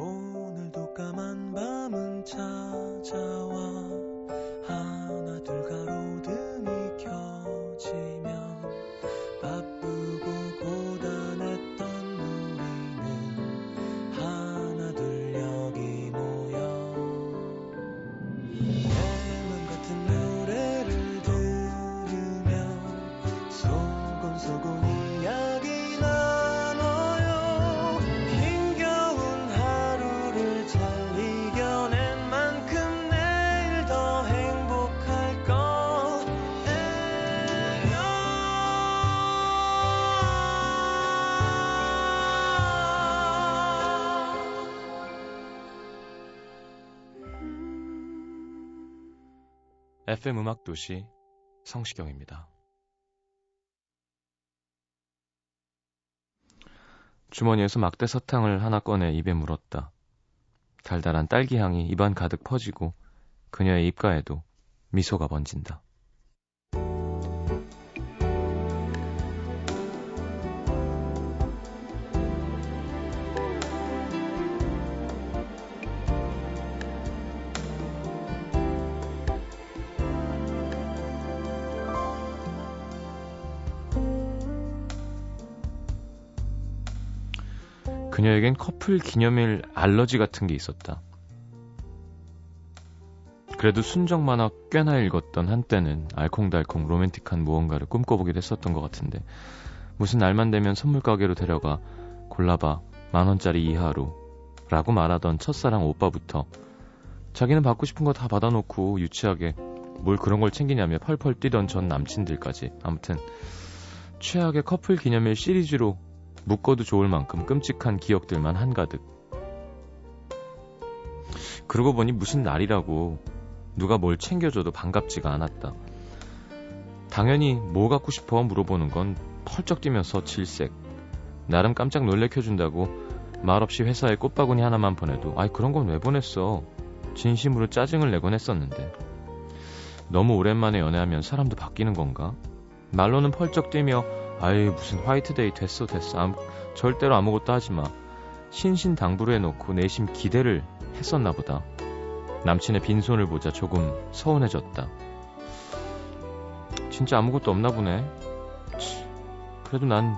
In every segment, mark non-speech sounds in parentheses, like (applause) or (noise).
오늘도 까만 밤은 찾아와 FM 음악 도시 성시경입니다. 주머니에서 막대 사탕을 하나 꺼내 입에 물었다. 달달한 딸기 향이 입안 가득 퍼지고 그녀의 입가에도 미소가 번진다. 그녀에겐 커플 기념일 알러지 같은 게 있었다. 그래도 순정 만화 꽤나 읽었던 한때는 알콩달콩 로맨틱한 무언가를 꿈꿔보기도 했었던 것 같은데 무슨 날만 되면 선물 가게로 데려가 골라봐 만 원짜리 이하로 라고 말하던 첫사랑 오빠부터 자기는 받고 싶은 거 다 받아놓고 유치하게 뭘 그런 걸 챙기냐며 펄펄 뛰던 전 남친들까지 아무튼 최악의 커플 기념일 시리즈로 묶어도 좋을 만큼 끔찍한 기억들만 한가득. 그러고 보니 무슨 날이라고 누가 뭘 챙겨줘도 반갑지가 않았다. 당연히 뭐 갖고 싶어 물어보는 건 펄쩍 뛰면서 질색. 나름 깜짝 놀래켜준다고 말없이 회사에 꽃바구니 하나만 보내도 아이 그런 건 왜 보냈어. 진심으로 짜증을 내곤 했었는데. 너무 오랜만에 연애하면 사람도 바뀌는 건가? 말로는 펄쩍 뛰며 아이 무슨 화이트데이 됐어 됐어. 아무, 절대로 아무것도 하지 마. 신신당부를 해놓고 내심 기대를 했었나 보다. 남친의 빈손을 보자 조금 서운해졌다. 진짜 아무것도 없나 보네. 치, 그래도 난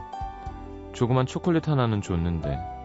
조그만 초콜릿 하나는 줬는데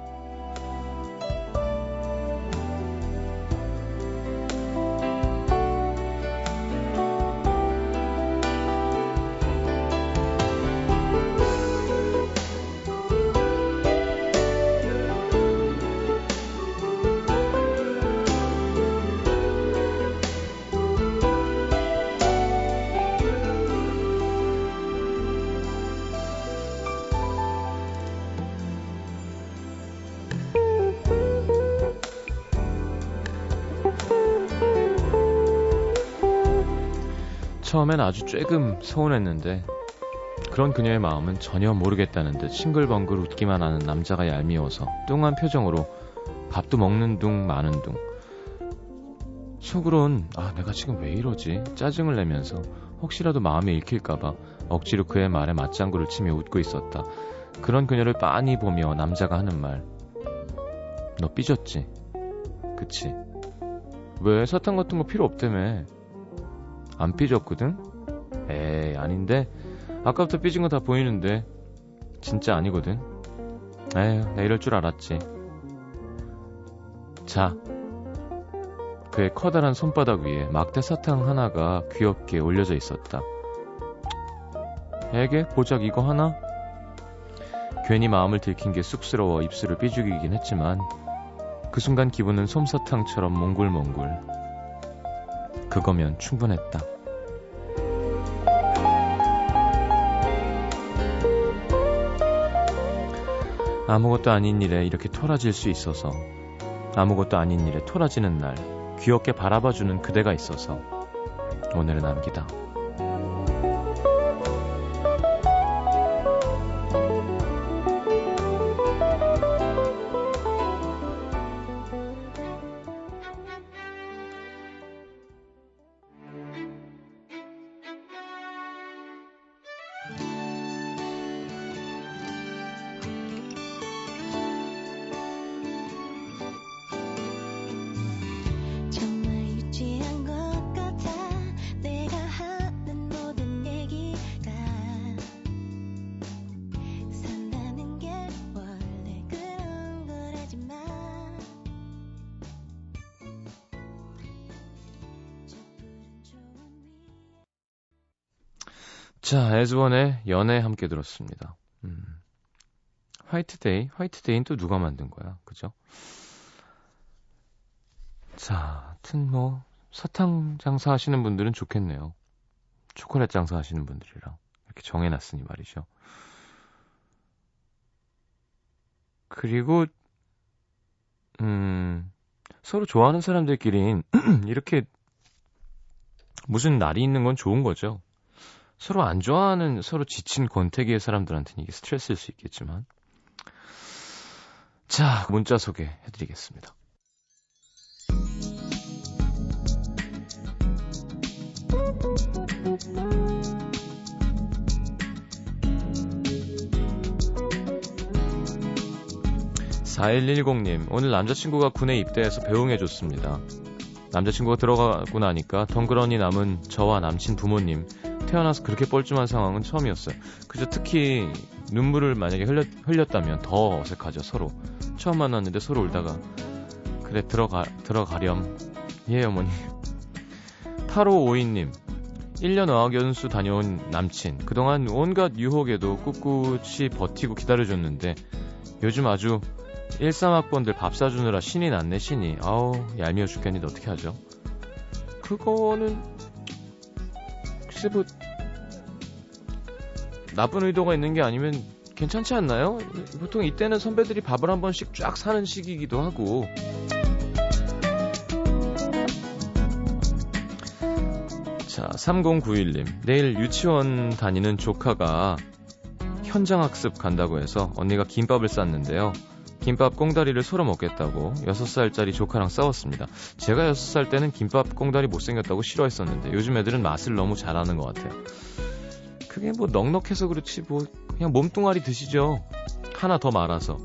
처음엔 아주 쬐금 서운했는데 그런 그녀의 마음은 전혀 모르겠다는 듯 싱글벙글 웃기만 하는 남자가 얄미워서 뚱한 표정으로 밥도 먹는 둥 마는 둥 속으론 아 내가 지금 왜 이러지? 짜증을 내면서 혹시라도 마음이 읽힐까봐 억지로 그의 말에 맞장구를 치며 웃고 있었다. 그런 그녀를 빤히 보며 남자가 하는 말 너 삐졌지? 그치 왜 사탕 같은 거 필요 없다며 안 삐졌거든? 에이, 아닌데? 아까부터 삐진 거 다 보이는데. 진짜 아니거든? 에휴, 나 이럴 줄 알았지. 자. 그의 커다란 손바닥 위에 막대 사탕 하나가 귀엽게 올려져 있었다. 에게? 고작 이거 하나? 괜히 마음을 들킨 게 쑥스러워 입술을 삐죽이긴 했지만, 그 순간 기분은 솜사탕처럼 몽글몽글. 그거면 충분했다. 아무것도 아닌 일에 이렇게 토라질 수 있어서 아무것도 아닌 일에 토라지는 날 귀엽게 바라봐주는 그대가 있어서 오늘은 남기다. 자, 에즈원의 연애 함께 들었습니다. 음. 화이트데이? 화이트데이는 또 누가 만든 거야? 그죠? 자, 하여튼 뭐, 사탕 장사 하시는 분들은 좋겠네요. 초콜릿 장사 하시는 분들이랑. 이렇게 정해놨으니 말이죠. 그리고, 음, 서로 좋아하는 사람들끼리 (clears throat) 이렇게 무슨 날이 있는 건 좋은 거죠. 서로 안 좋아하는 서로 지친 권태기의 사람들한테는 이게 스트레스일 수 있겠지만. 자, 문자 소개해드리겠습니다. 4110님, 오늘 남자친구가 군에 입대해서 배웅해줬습니다. 남자친구가 들어가고 나니까 덩그러니 남은 저와 남친 부모님, 태어나서 그렇게 뻘쭘한 상황은 처음이었어요. 그저 특히 눈물을 만약에 흘렸, 흘렸다면 더 어색하죠, 서로. 처음 만났는데 서로 울다가, 그래, 들어가, 들어가렴. 예, 어머니. (laughs) 8552님, 1년 어학연수 다녀온 남친. 그동안 온갖 유혹에도 꿋꿋이 버티고 기다려줬는데, 요즘 아주 13학번들 밥 사주느라 신이 났네, 신이. 아우, 얄미워 죽겠는데 어떻게 하죠? 그거는, 글쎄 뭐, 나쁜 의도가 있는 게 아니면 괜찮지 않나요? 보통 이때는 선배들이 밥을 한 번씩 쫙 사는 시기이기도 하고. 자, 3091님. 내일 유치원 다니는 조카가 현장 학습 간다고 해서 언니가 김밥을 쌌는데요. 김밥 꽁다리를 서로 먹겠다고 6살짜리 조카랑 싸웠습니다. 제가 6살 때는 김밥 꽁다리 못생겼다고 싫어했었는데 요즘 애들은 맛을 너무 잘하는 것 같아요. 그게 뭐 넉넉해서 그렇지 뭐 그냥 몸뚱아리 드시죠. 하나 더 말아서.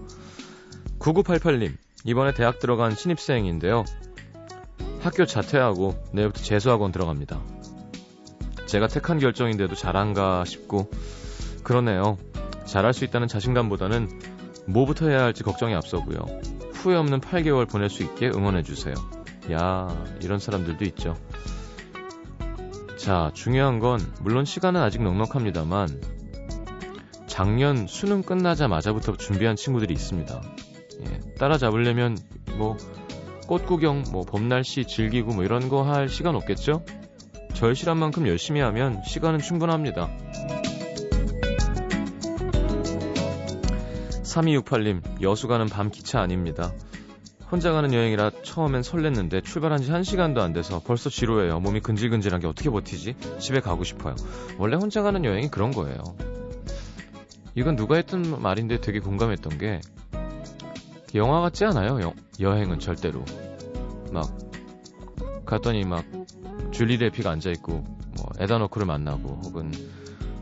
9988님, 이번에 대학 들어간 신입생인데요. 학교 자퇴하고 내일부터 재수학원 들어갑니다. 제가 택한 결정인데도 잘한가 싶고 그러네요. 잘할 수 있다는 자신감보다는 뭐부터 해야 할지 걱정이 앞서고요. 후회 없는 8개월 보낼 수 있게 응원해 주세요. 야, 이런 사람들도 있죠. 자, 중요한 건, 물론 시간은 아직 넉넉합니다만, 작년 수능 끝나자마자부터 준비한 친구들이 있습니다. 예, 따라잡으려면, 뭐, 꽃구경, 뭐, 봄날씨 즐기고 뭐 이런 거 할 시간 없겠죠? 절실한 만큼 열심히 하면 시간은 충분합니다. 3268님, 여수 가는 밤 기차 아닙니다. 혼자 가는 여행이라 처음엔 설렜는데 출발한 지 1시간도 안 돼서 벌써 지루해요. 몸이 근질근질한 게 어떻게 버티지? 집에 가고 싶어요. 원래 혼자 가는 여행이 그런 거예요. 이건 누가 했던 말인데 되게 공감했던 게 영화 같지 않아요. 여, 여행은 절대로. 막 갔더니 막 줄리 레피가 앉아 있고 뭐 에다노크를 만나고 혹은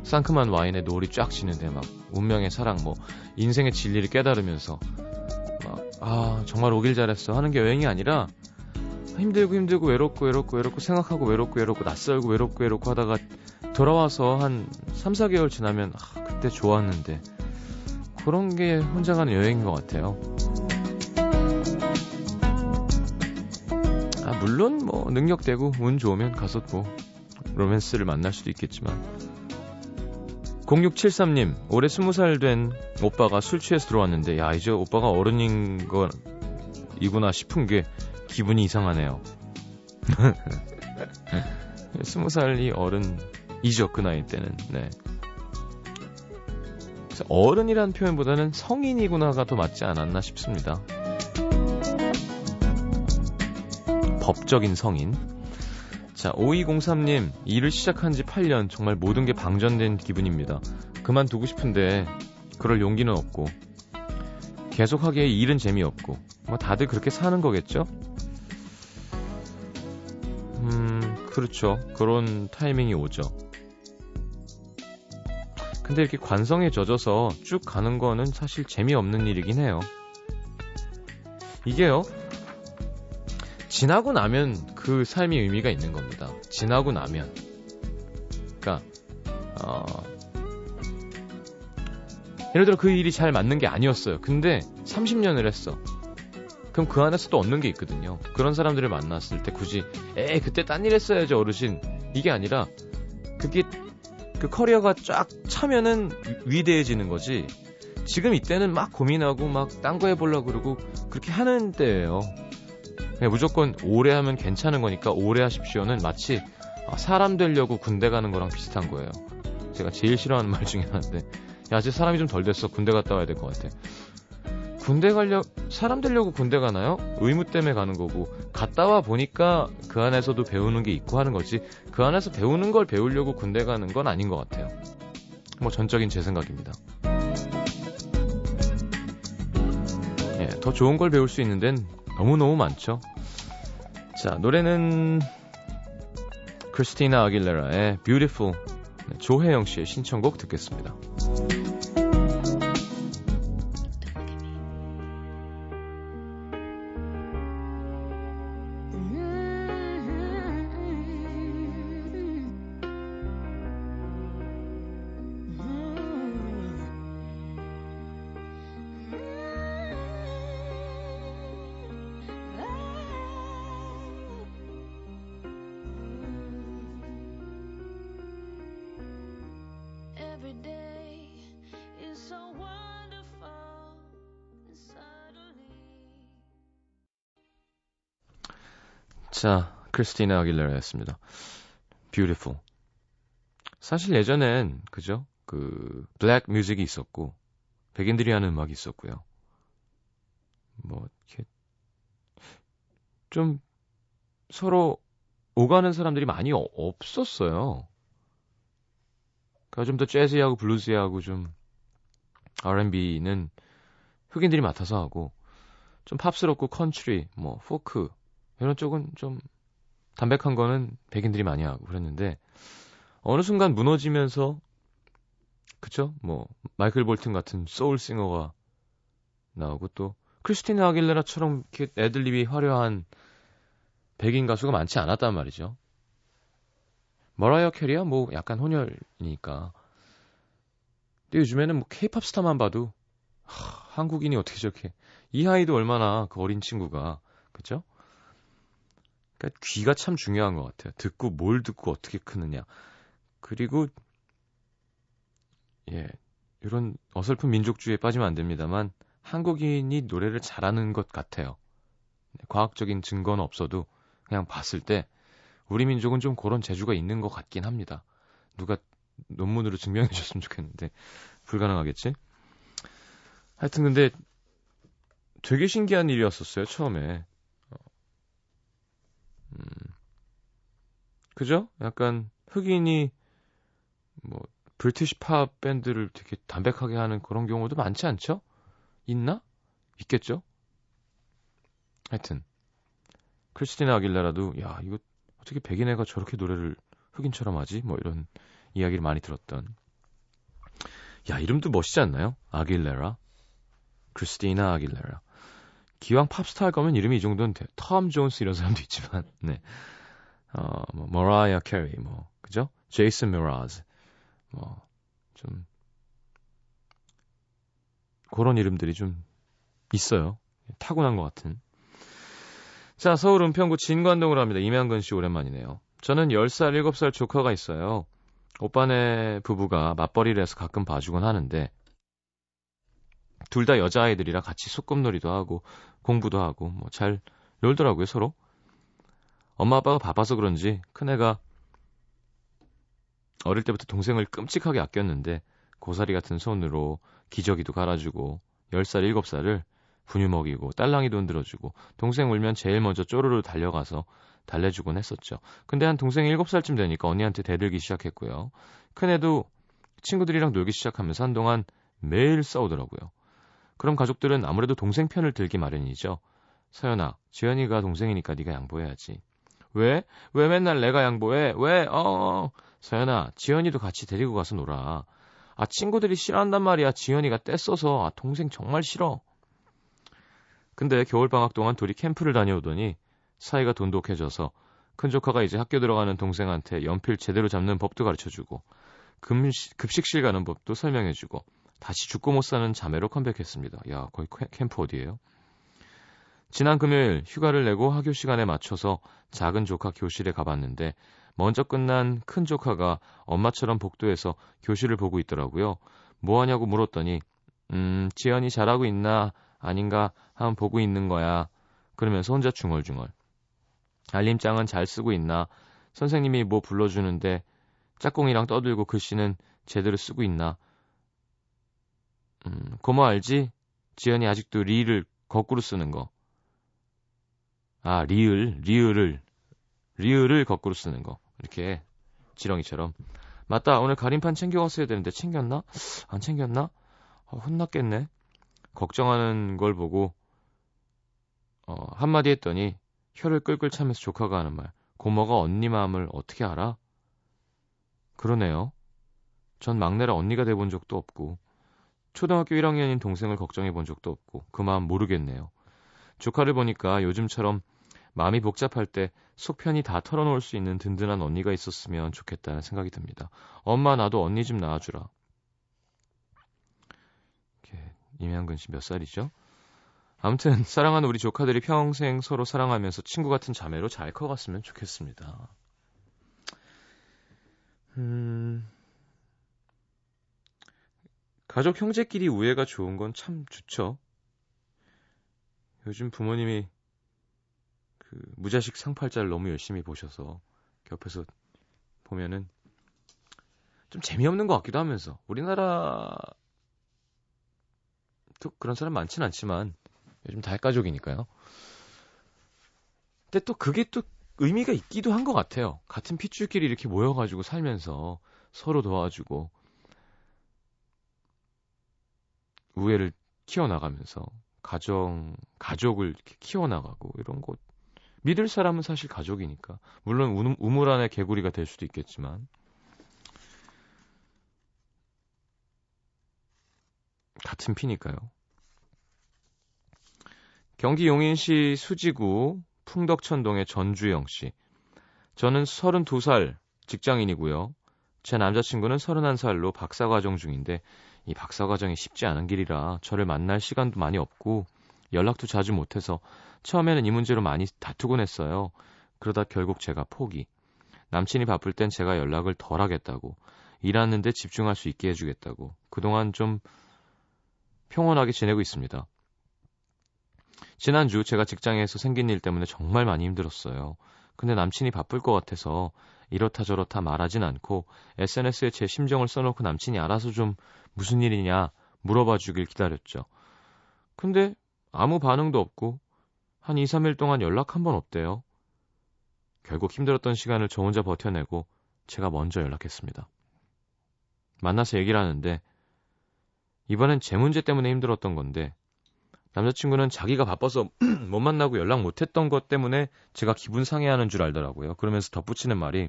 상큼한 와인에 노을이 쫙 지는데 막 운명의 사랑 뭐 인생의 진리를 깨달으면서 막 아 정말 오길 잘했어. 하는 게 여행이 아니라 힘들고 힘들고 외롭고 외롭고 외롭고 생각하고 외롭고 외롭고 낯설고 외롭고 외롭고 하다가 돌아와서 한 3, 4개월 지나면 아 그때 좋았는데. 그런 게 혼자 가는 여행인 것 같아요. 아 물론 뭐 능력되고 운 좋으면 가서 뭐 로맨스를 만날 수도 있겠지만 0673님, 올해 20살 된 오빠가 술 취해서 들어왔는데, 야, 이제 오빠가 어른인 거, 이구나 싶은 게 기분이 이상하네요. (laughs) 20살이 어른이죠, 그 나이 때는. 네. 어른이란 표현보다는 성인이구나가 더 맞지 않았나 싶습니다. 법적인 성인. 자, 5203님, 일을 시작한 지 8년, 정말 모든 게 방전된 기분입니다. 그만두고 싶은데, 그럴 용기는 없고, 계속하기에 일은 재미없고, 뭐 다들 그렇게 사는 거겠죠? 음, 그렇죠. 그런 타이밍이 오죠. 근데 이렇게 관성에 젖어서 쭉 가는 거는 사실 재미없는 일이긴 해요. 이게요, 지나고 나면 그 삶이 의미가 있는 겁니다. 지나고 나면. 그러니까 어, 예를 들어 그 일이 잘 맞는 게 아니었어요. 근데 30년을 했어. 그럼 그 안에서 또 얻는 게 있거든요. 그런 사람들을 만났을 때 굳이 에이 그때 딴 일 했어야지 어르신 이게 아니라 그게 그 커리어가 쫙 차면은 위대해지는 거지. 지금 이때는 막 고민하고 막 딴 거 해보려고 그러고 그렇게 하는 때예요. 무조건 오래 하면 괜찮은 거니까 오래 하십시오는 마치 아, 사람 되려고 군대 가는 거랑 비슷한 거예요. 제가 제일 싫어하는 말 중에 하나인데 야, 이제 사람이 좀 덜 됐어. 군대 갔다 와야 될 것 같아. 군대 가려 사람 되려고 군대 가나요? 의무 때문에 가는 거고 갔다 와 보니까 그 안에서도 배우는 게 있고 하는 거지 그 안에서 배우는 걸 배우려고 군대 가는 건 아닌 것 같아요. 뭐 전적인 제 생각입니다. 예, 더 좋은 걸 배울 수 있는 데는 너무너무 많죠. 자, 노래는 크리스티나 아길레라의 Beautiful 조혜영 씨의 신청곡 듣겠습니다. 자, 크리스티나 아길레라였습니다. Beautiful. 사실 예전엔 그죠? 그 black music이 있었고 백인들이 하는 음악이 있었고요. 뭐 이렇게 좀 서로 오가는 사람들이 많이 없었어요. 그러니까 좀 더 재즈하고 블루스하고 좀 R&B는 흑인들이 맡아서 하고 좀 팝스럽고 컨트리, 뭐 포크 이런 쪽은 좀 담백한 거는 백인들이 많이 하고 그랬는데 어느 순간 무너지면서 그쵸? 뭐 마이클 볼튼 같은 soul singer가 나오고 또 크리스티나 아길레라처럼 애드립이 화려한 백인 가수가 많지 않았단 말이죠. 머라이어 캐리야 뭐 약간 혼혈이니까. 근데 요즘에는 뭐 케이팝 스타만 봐도 하, 한국인이 어떻게 저렇게 이하이도 얼마나 그 어린 친구가 그죠? 그러니까 귀가 참 중요한 것 같아요. 듣고 뭘 듣고 어떻게 크느냐. 그리고 예 이런 어설픈 민족주의에 빠지면 안 됩니다만 한국인이 노래를 잘하는 것 같아요. 네, 과학적인 증거는 없어도 그냥 봤을 때 우리 민족은 좀 그런 재주가 있는 것 같긴 합니다. 누가 논문으로 증명해 줬으면 좋겠는데 불가능하겠지? 하여튼 근데 되게 신기한 일이었었어요 처음에 음, 그죠? 약간 흑인이 뭐 브리티시 팝 밴드를 되게 담백하게 하는 그런 경우도 많지 않죠? 있나? 있겠죠? 하여튼 크리스티나 아길레라도 야 이거 어떻게 백인 애가 저렇게 노래를 흑인처럼 하지? 뭐 이런 이야기를 많이 들었던 야 이름도 멋있지 않나요? 아길레라 크리스티나 아길레라 기왕 팝스타 할 거면 이름이 이 정도는 돼. 톰 존스 이런 사람도 있지만, (laughs) 네. 어, 뭐, 머라이어 캐리, 뭐, 그죠? 제이슨 므라즈, 뭐, 좀, 그런 이름들이 좀 있어요. 타고난 것 같은. 자, 서울 은평구 진관동으로 합니다. 이명근 씨 오랜만이네요. 저는 10살, 7살 조카가 있어요. 오빠네 부부가 맞벌이를 해서 가끔 봐주곤 하는데, 둘 다 여자아이들이라 같이 소꿉놀이도 하고 공부도 하고 뭐 잘 놀더라고요 서로. 엄마 아빠가 바빠서 그런지 큰애가 어릴 때부터 동생을 끔찍하게 아꼈는데 고사리 같은 손으로 기저귀도 갈아주고 10살 7살을 분유 먹이고 딸랑이 돈 들어주고 동생 울면 제일 먼저 쪼르르 달려가서 달래주곤 했었죠. 근데 한 동생이 7살쯤 되니까 언니한테 대들기 시작했고요. 큰애도 친구들이랑 놀기 시작하면서 한동안 매일 싸우더라고요. 그럼 가족들은 아무래도 동생 편을 들기 마련이죠. 서연아, 지연이가 동생이니까 네가 양보해야지. 왜? 왜 맨날 내가 양보해? 왜? 어, 어. 서연아, 지연이도 같이 데리고 가서 놀아. 아, 친구들이 싫어한단 말이야. 지연이가 떼써서. 아, 동생 정말 싫어. 근데 겨울방학 동안 둘이 캠프를 다녀오더니 사이가 돈독해져서 큰 조카가 이제 학교 들어가는 동생한테 연필 제대로 잡는 법도 가르쳐주고 금시, 급식실 가는 법도 설명해주고 다시 죽고 못 사는 자매로 컴백했습니다. 야, 거기 캠프 어디예요? 지난 금요일 휴가를 내고 학교 시간에 맞춰서 작은 조카 교실에 가봤는데 먼저 끝난 큰 조카가 엄마처럼 복도에서 교실을 보고 있더라고요. 뭐 하냐고 물었더니 음, 지연이 잘하고 있나 아닌가 한번 보고 있는 거야. 그러면서 혼자 중얼중얼. 알림장은 잘 쓰고 있나? 선생님이 뭐 불러주는데 짝꿍이랑 떠들고 글씨는 제대로 쓰고 있나? 음, 고모 알지? 지연이 아직도 리를 거꾸로 쓰는 거. 아, 리을, 리을을, 리을을 거꾸로 쓰는 거. 이렇게 지렁이처럼. 맞다, 오늘 가림판 챙겨왔어야 되는데 챙겼나? 안 챙겼나? 어, 혼났겠네. 걱정하는 걸 보고 어, 한마디 했더니 혀를 끌끌 차면서 조카가 하는 말. 고모가 언니 마음을 어떻게 알아? 그러네요. 전 막내라 언니가 돼본 적도 없고 초등학교 1학년인 동생을 걱정해 본 적도 없고 그 마음 모르겠네요. 조카를 보니까 요즘처럼 마음이 복잡할 때 속편이 다 털어놓을 수 있는 든든한 언니가 있었으면 좋겠다는 생각이 듭니다. 엄마 나도 언니 좀 낳아주라. 임양근 씨 몇 살이죠? 아무튼 사랑하는 우리 조카들이 평생 서로 사랑하면서 친구 같은 자매로 잘 커갔으면 좋겠습니다. 음... 가족 형제끼리 우애가 좋은 건 참 좋죠. 요즘 부모님이 그 무자식 상팔자를 너무 열심히 보셔서 옆에서 보면은 좀 재미없는 것 같기도 하면서 우리나라 또 그런 사람 많진 않지만 요즘 다가족이니까요. 근데 또 그게 또 의미가 있기도 한 것 같아요. 같은 핏줄끼리 이렇게 모여가지고 살면서 서로 도와주고 우애를 키워나가면서 가정 가족을 이렇게 키워나가고 이런 거 믿을 사람은 사실 가족이니까 물론 우물 안의 개구리가 될 수도 있겠지만 같은 피니까요. 경기 용인시 수지구 풍덕천동의 전주영 씨. 저는 32살 직장인이고요. 제 남자친구는 31살로 박사과정 중인데 이 박사 과정이 쉽지 않은 길이라 저를 만날 시간도 많이 없고 연락도 자주 못해서 처음에는 이 문제로 많이 다투곤 했어요. 그러다 결국 제가 포기. 남친이 바쁠 땐 제가 연락을 덜 하겠다고. 일하는데 집중할 수 있게 해주겠다고. 그동안 좀 평온하게 지내고 있습니다. 지난주 제가 직장에서 생긴 일 때문에 정말 많이 힘들었어요. 근데 남친이 바쁠 것 같아서 이렇다 저렇다 말하진 않고 SNS에 제 심정을 써놓고 남친이 알아서 좀 무슨 일이냐 물어봐 주길 기다렸죠. 근데 아무 반응도 없고 한 2, 3일 동안 연락 한 번 없대요. 결국 힘들었던 시간을 저 혼자 버텨내고 제가 먼저 연락했습니다. 만나서 얘기를 하는데 이번엔 제 문제 때문에 힘들었던 건데 남자친구는 자기가 바빠서 (clears throat) 못 만나고 연락 못 했던 것 때문에 제가 기분 상해하는 줄 알더라고요. 그러면서 덧붙이는 말이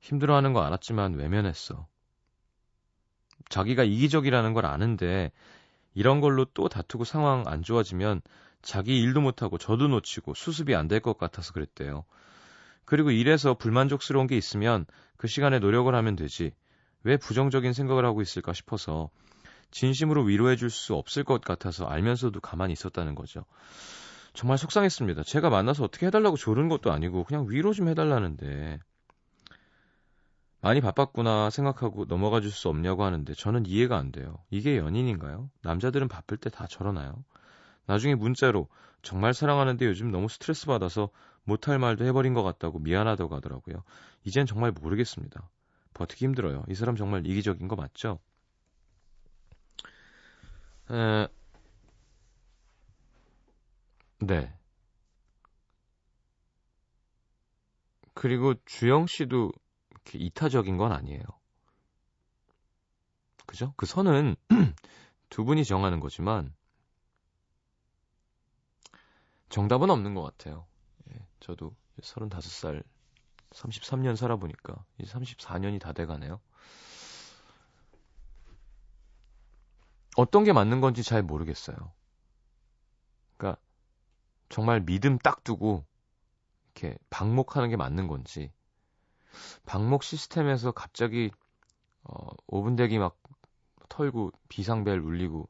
힘들어하는 거 알았지만 외면했어. 자기가 이기적이라는 걸 아는데 이런 걸로 또 다투고 상황 안 좋아지면 자기 일도 못하고 저도 놓치고 수습이 안 될 것 같아서 그랬대요. 그리고 일에서 불만족스러운 게 있으면 그 시간에 노력을 하면 되지. 왜 부정적인 생각을 하고 있을까 싶어서 진심으로 위로해 줄 수 없을 것 같아서 알면서도 가만히 있었다는 거죠. 정말 속상했습니다. 제가 만나서 어떻게 해달라고 조른 것도 아니고 그냥 위로 좀 해달라는데 많이 바빴구나 생각하고 넘어가 줄 수 없냐고 하는데 저는 이해가 안 돼요. 이게 연인인가요? 남자들은 바쁠 때 다 저러나요? 나중에 문자로 정말 사랑하는데 요즘 너무 스트레스 받아서 못할 말도 해버린 것 같다고 미안하다고 하더라고요. 이젠 정말 모르겠습니다. 버티기 힘들어요. 이 사람 정말 이기적인 거 맞죠? 에... 네. 그리고 주영 씨도 이렇게 이타적인 건 아니에요. 그죠? 그 선은 (clears throat) 두 분이 정하는 거지만 정답은 없는 것 같아요. 예, 저도 35살 33년 살아보니까 이제 34년이 다 돼가네요. 어떤 게 맞는 건지 잘 모르겠어요. 그러니까 정말 믿음 딱 두고 이렇게 방목하는 게 맞는 건지 방목 시스템에서 갑자기 어 5분 대기 막 털고 비상벨 울리고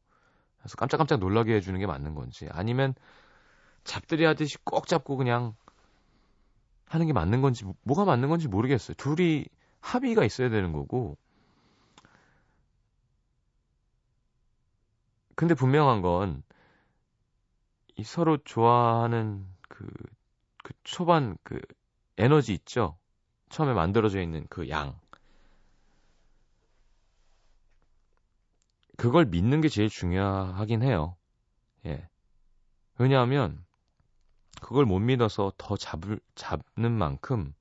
해서 깜짝깜짝 놀라게 해주는 게 맞는 건지 아니면 잡들이 하듯이 꼭 잡고 그냥 하는 게 맞는 건지, 뭐가 맞는 건지 모르겠어요. 둘이 합의가 있어야 되는 거고. 근데 분명한 건, 이 서로 좋아하는 그, 그 초반 그 에너지 있죠? 처음에 만들어져 있는 그 양. 그걸 믿는 게 제일 중요하긴 해요. 예. 왜냐하면, 그걸 못 믿어서 더 잡을, 잡는 만큼,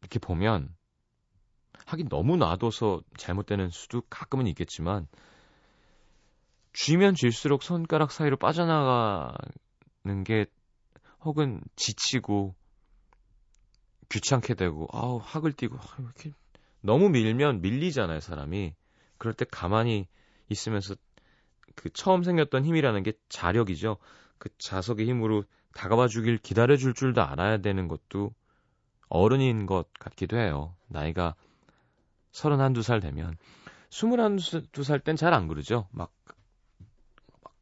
이렇게 보면, 하긴 너무 놔둬서 잘못되는 수도 가끔은 있겠지만, 쥐면 쥘수록 손가락 사이로 빠져나가는 게, 혹은 지치고, 귀찮게 되고, 아우, 학을 띄고, 아우, 이렇게, 너무 밀면 밀리잖아요, 사람이. 그럴 때 가만히 있으면서 그 처음 생겼던 힘이라는 게 자력이죠. 그 자석의 힘으로 다가와 주길 기다려 줄 줄도 알아야 되는 것도 어른인 것 같기도 해요. 나이가 서른 한 두 살 되면 스물한 두 살 땐 잘 안 그러죠. 막, 막,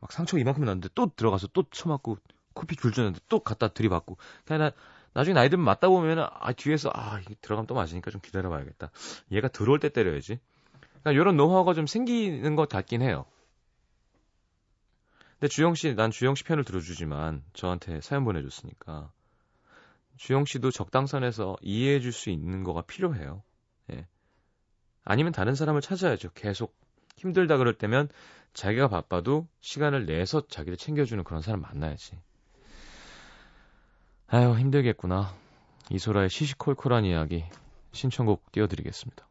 막 상처 이만큼 났는데 또 들어가서 또 쳐맞고 코피 귤 주는데 또 갖다 들이받고 그냥 나, 나중에 나이 들면 맞다 보면은 아 뒤에서 아 이게 들어가면 또 맞으니까 좀 기다려 봐야겠다. 얘가 들어올 때 때려야지. 그러니까 이런 노하우가 좀 생기는 것 같긴 해요. 근데 주영 씨, 난 주영 씨 편을 들어주지만 저한테 사연 보내줬으니까 주영 씨도 적당선에서 이해해 줄 수 있는 거가 필요해요. 예. 아니면 다른 사람을 찾아야죠. 계속 힘들다 그럴 때면 자기가 바빠도 시간을 내서 자기를 챙겨주는 그런 사람 만나야지. 아유, 힘들겠구나. 이소라의 시시콜콜한 이야기 신청곡 띄워드리겠습니다.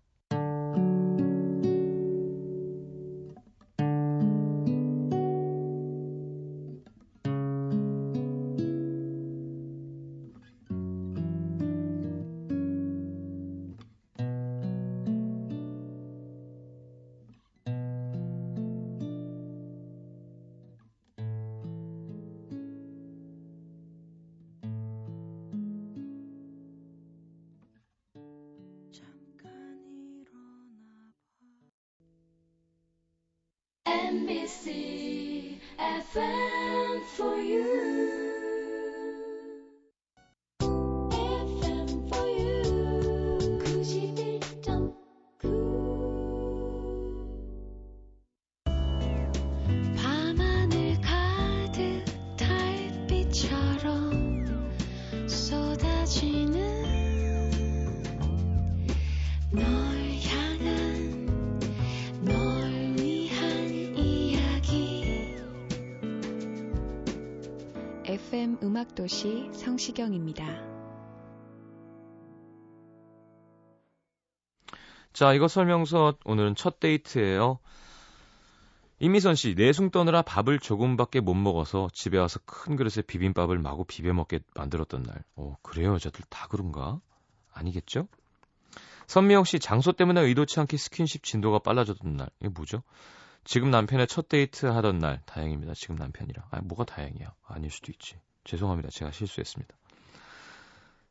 NBC FM for you. 음악도시 성시경입니다. 자, 이것 설명서 오늘은 첫 데이트예요. 이미선 씨, 내숭 떠느라 밥을 조금밖에 못 먹어서 집에 와서 큰 그릇에 비빔밥을 마구 비벼 먹게 만들었던 날. 어, 그래요, 여자들 다 그런가? 아니겠죠? 선미영 씨, 장소 때문에 의도치 않게 스킨십 진도가 빨라졌던 날. 이게 뭐죠? 지금 남편의 첫 데이트 하던 날. 다행입니다. 지금 남편이랑. 아, 뭐가 다행이야. 아닐 수도 있지. 죄송합니다. 제가 실수했습니다.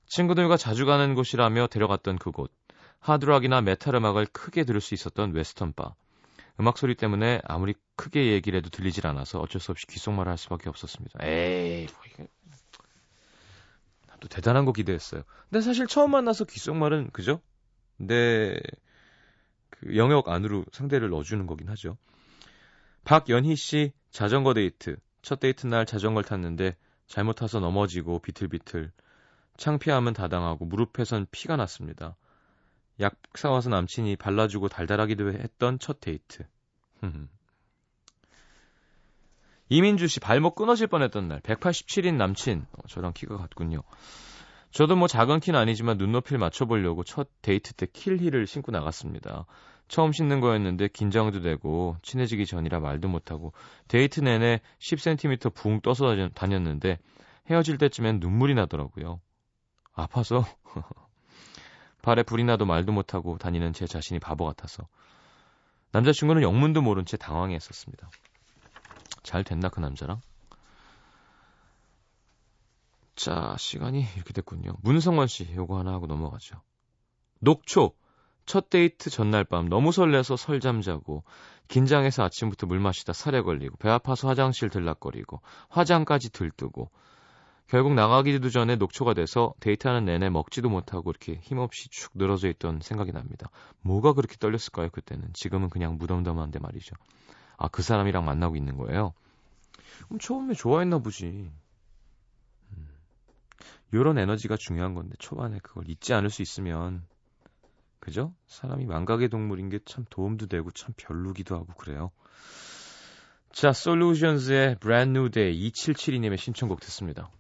친구들과 자주 가는 곳이라며 데려갔던 그곳. 하드락이나 메탈 음악을 크게 들을 수 있었던 웨스턴 바. 음악 소리 때문에 아무리 크게 얘기를 해도 들리질 않아서 어쩔 수 없이 귓속말을 할 수밖에 없었습니다. 에이, 뭐 이게 또 대단한 거 기대했어요. 근데 사실 처음 만나서 귓속말은 그죠? 내 그 영역 안으로 상대를 넣어주는 거긴 하죠. 박연희 씨 자전거 데이트. 첫 데이트 날 자전거를 탔는데 잘못 타서 넘어지고 비틀비틀. 창피함은 다 당하고 무릎에선 피가 났습니다. 약 사와서 남친이 발라주고 달달하기도 했던 첫 데이트. 이민주 씨 발목 끊어질 뻔했던 날 187인 남친 어, 저랑 키가 같군요. 저도 뭐 작은 키는 아니지만 눈높이를 맞춰보려고 첫 데이트 때 킬힐을 신고 나갔습니다. 처음 신는 거였는데 긴장도 되고 친해지기 전이라 말도 못하고 데이트 내내 10cm 붕 떠서 다녔는데 헤어질 때쯤엔 눈물이 나더라고요. 아파서 (laughs) 발에 불이 나도 말도 못하고 다니는 제 자신이 바보 같아서 남자친구는 영문도 모른 채 당황했었습니다. 잘 됐나 그 남자랑? 자, 시간이 이렇게 됐군요. 문성원 씨, 요거 하나 하고 넘어가죠. 녹초. 첫 데이트 전날 밤 너무 설레서 설잠 자고 긴장해서 아침부터 물 마시다 살에 걸리고 배 아파서 화장실 들락거리고 화장까지 들뜨고 결국 나가기도 전에 녹초가 돼서 데이트하는 내내 먹지도 못하고 이렇게 힘없이 축 늘어져 있던 생각이 납니다. 뭐가 그렇게 떨렸을까요, 그때는? 지금은 그냥 무덤덤한데 말이죠. 아, 그 사람이랑 만나고 있는 거예요? 그럼 처음에 좋아했나 보지. 음, 요런 에너지가 중요한 건데, 초반에 그걸 잊지 않을 수 있으면, 그죠? 사람이 망각의 동물인 게 참 도움도 되고 참 별로기도 하고 그래요. 자, 솔루션즈의 Brand New Day 2772님의 신청곡 듣습니다.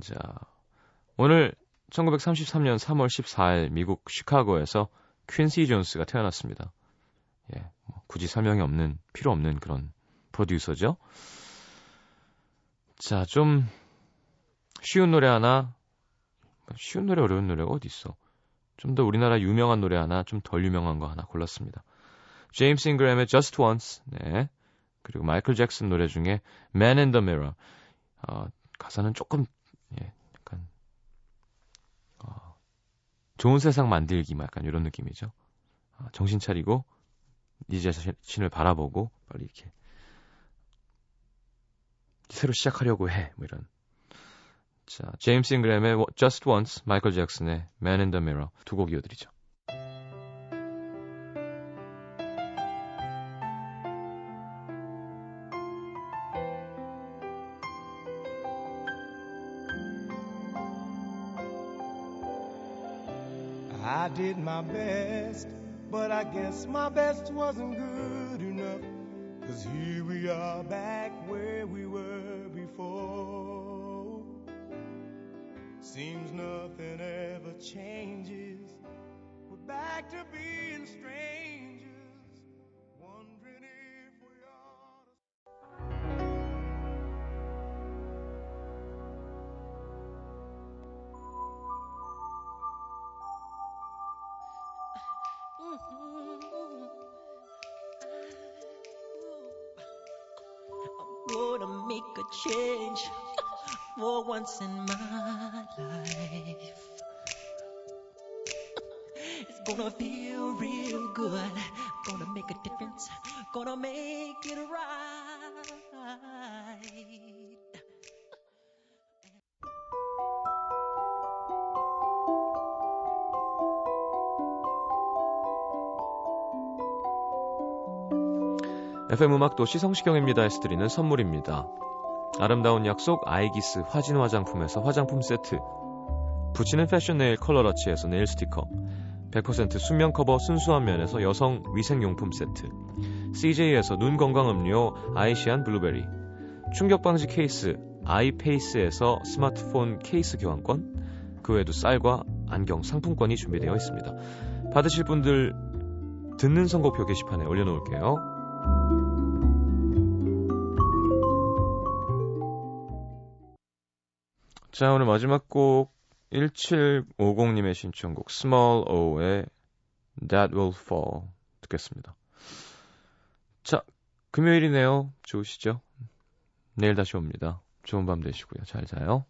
자, 오늘 1933년 3월 14일 미국 시카고에서 퀸시 존스가 태어났습니다. 예, 뭐 굳이 설명이 없는 필요 없는 그런 프로듀서죠. 자, 좀 쉬운 노래 하나 쉬운 노래 어려운 노래가 어디 있어? 좀 더 우리나라 유명한 노래 하나, 좀 덜 유명한 거 하나 골랐습니다. 제임스 잉그램의 Just Once, 네. 그리고 마이클 잭슨 노래 중에 Man in the Mirror. 어, 가사는 조금 예, 약간 어, 좋은 세상 만들기 막 약간 이런 느낌이죠. 어, 정신 차리고 네 자신을 바라보고 빨리 이렇게 새로 시작하려고 해. 뭐 이런. 자, 제임스 잉그램의 Just Once, 마이클 잭슨의 Man in the Mirror 두 곡 이어드리죠. Did my best, but I guess my best wasn't good enough. Cause here we are back where we were before. Seems nothing ever changes. We're back to being strangers, change for once in my life. It's gonna feel real good. Gonna make a difference. Gonna make it right. FM 음악도시 성시경입니다에서 드리는 선물입니다. 아름다운 약속 아이기스 화진 화장품에서 화장품 세트. 붙이는 패션 네일 컬러러치에서 네일 스티커. 100% 순면 커버 순수한 면에서 여성 위생용품 세트. CJ에서 눈 건강 음료 아이시안 블루베리. 충격 방지 케이스 아이페이스에서 스마트폰 케이스 교환권. 그 외에도 쌀과 안경 상품권이 준비되어 있습니다. 받으실 분들 듣는 선곡표 게시판에 올려놓을게요. 자, 오늘 마지막 곡 1750님의 신청곡 Small O의 That Will Fall 듣겠습니다. 자, 금요일이네요. 좋으시죠? 내일 다시 옵니다. 좋은 밤 되시고요. 잘 자요.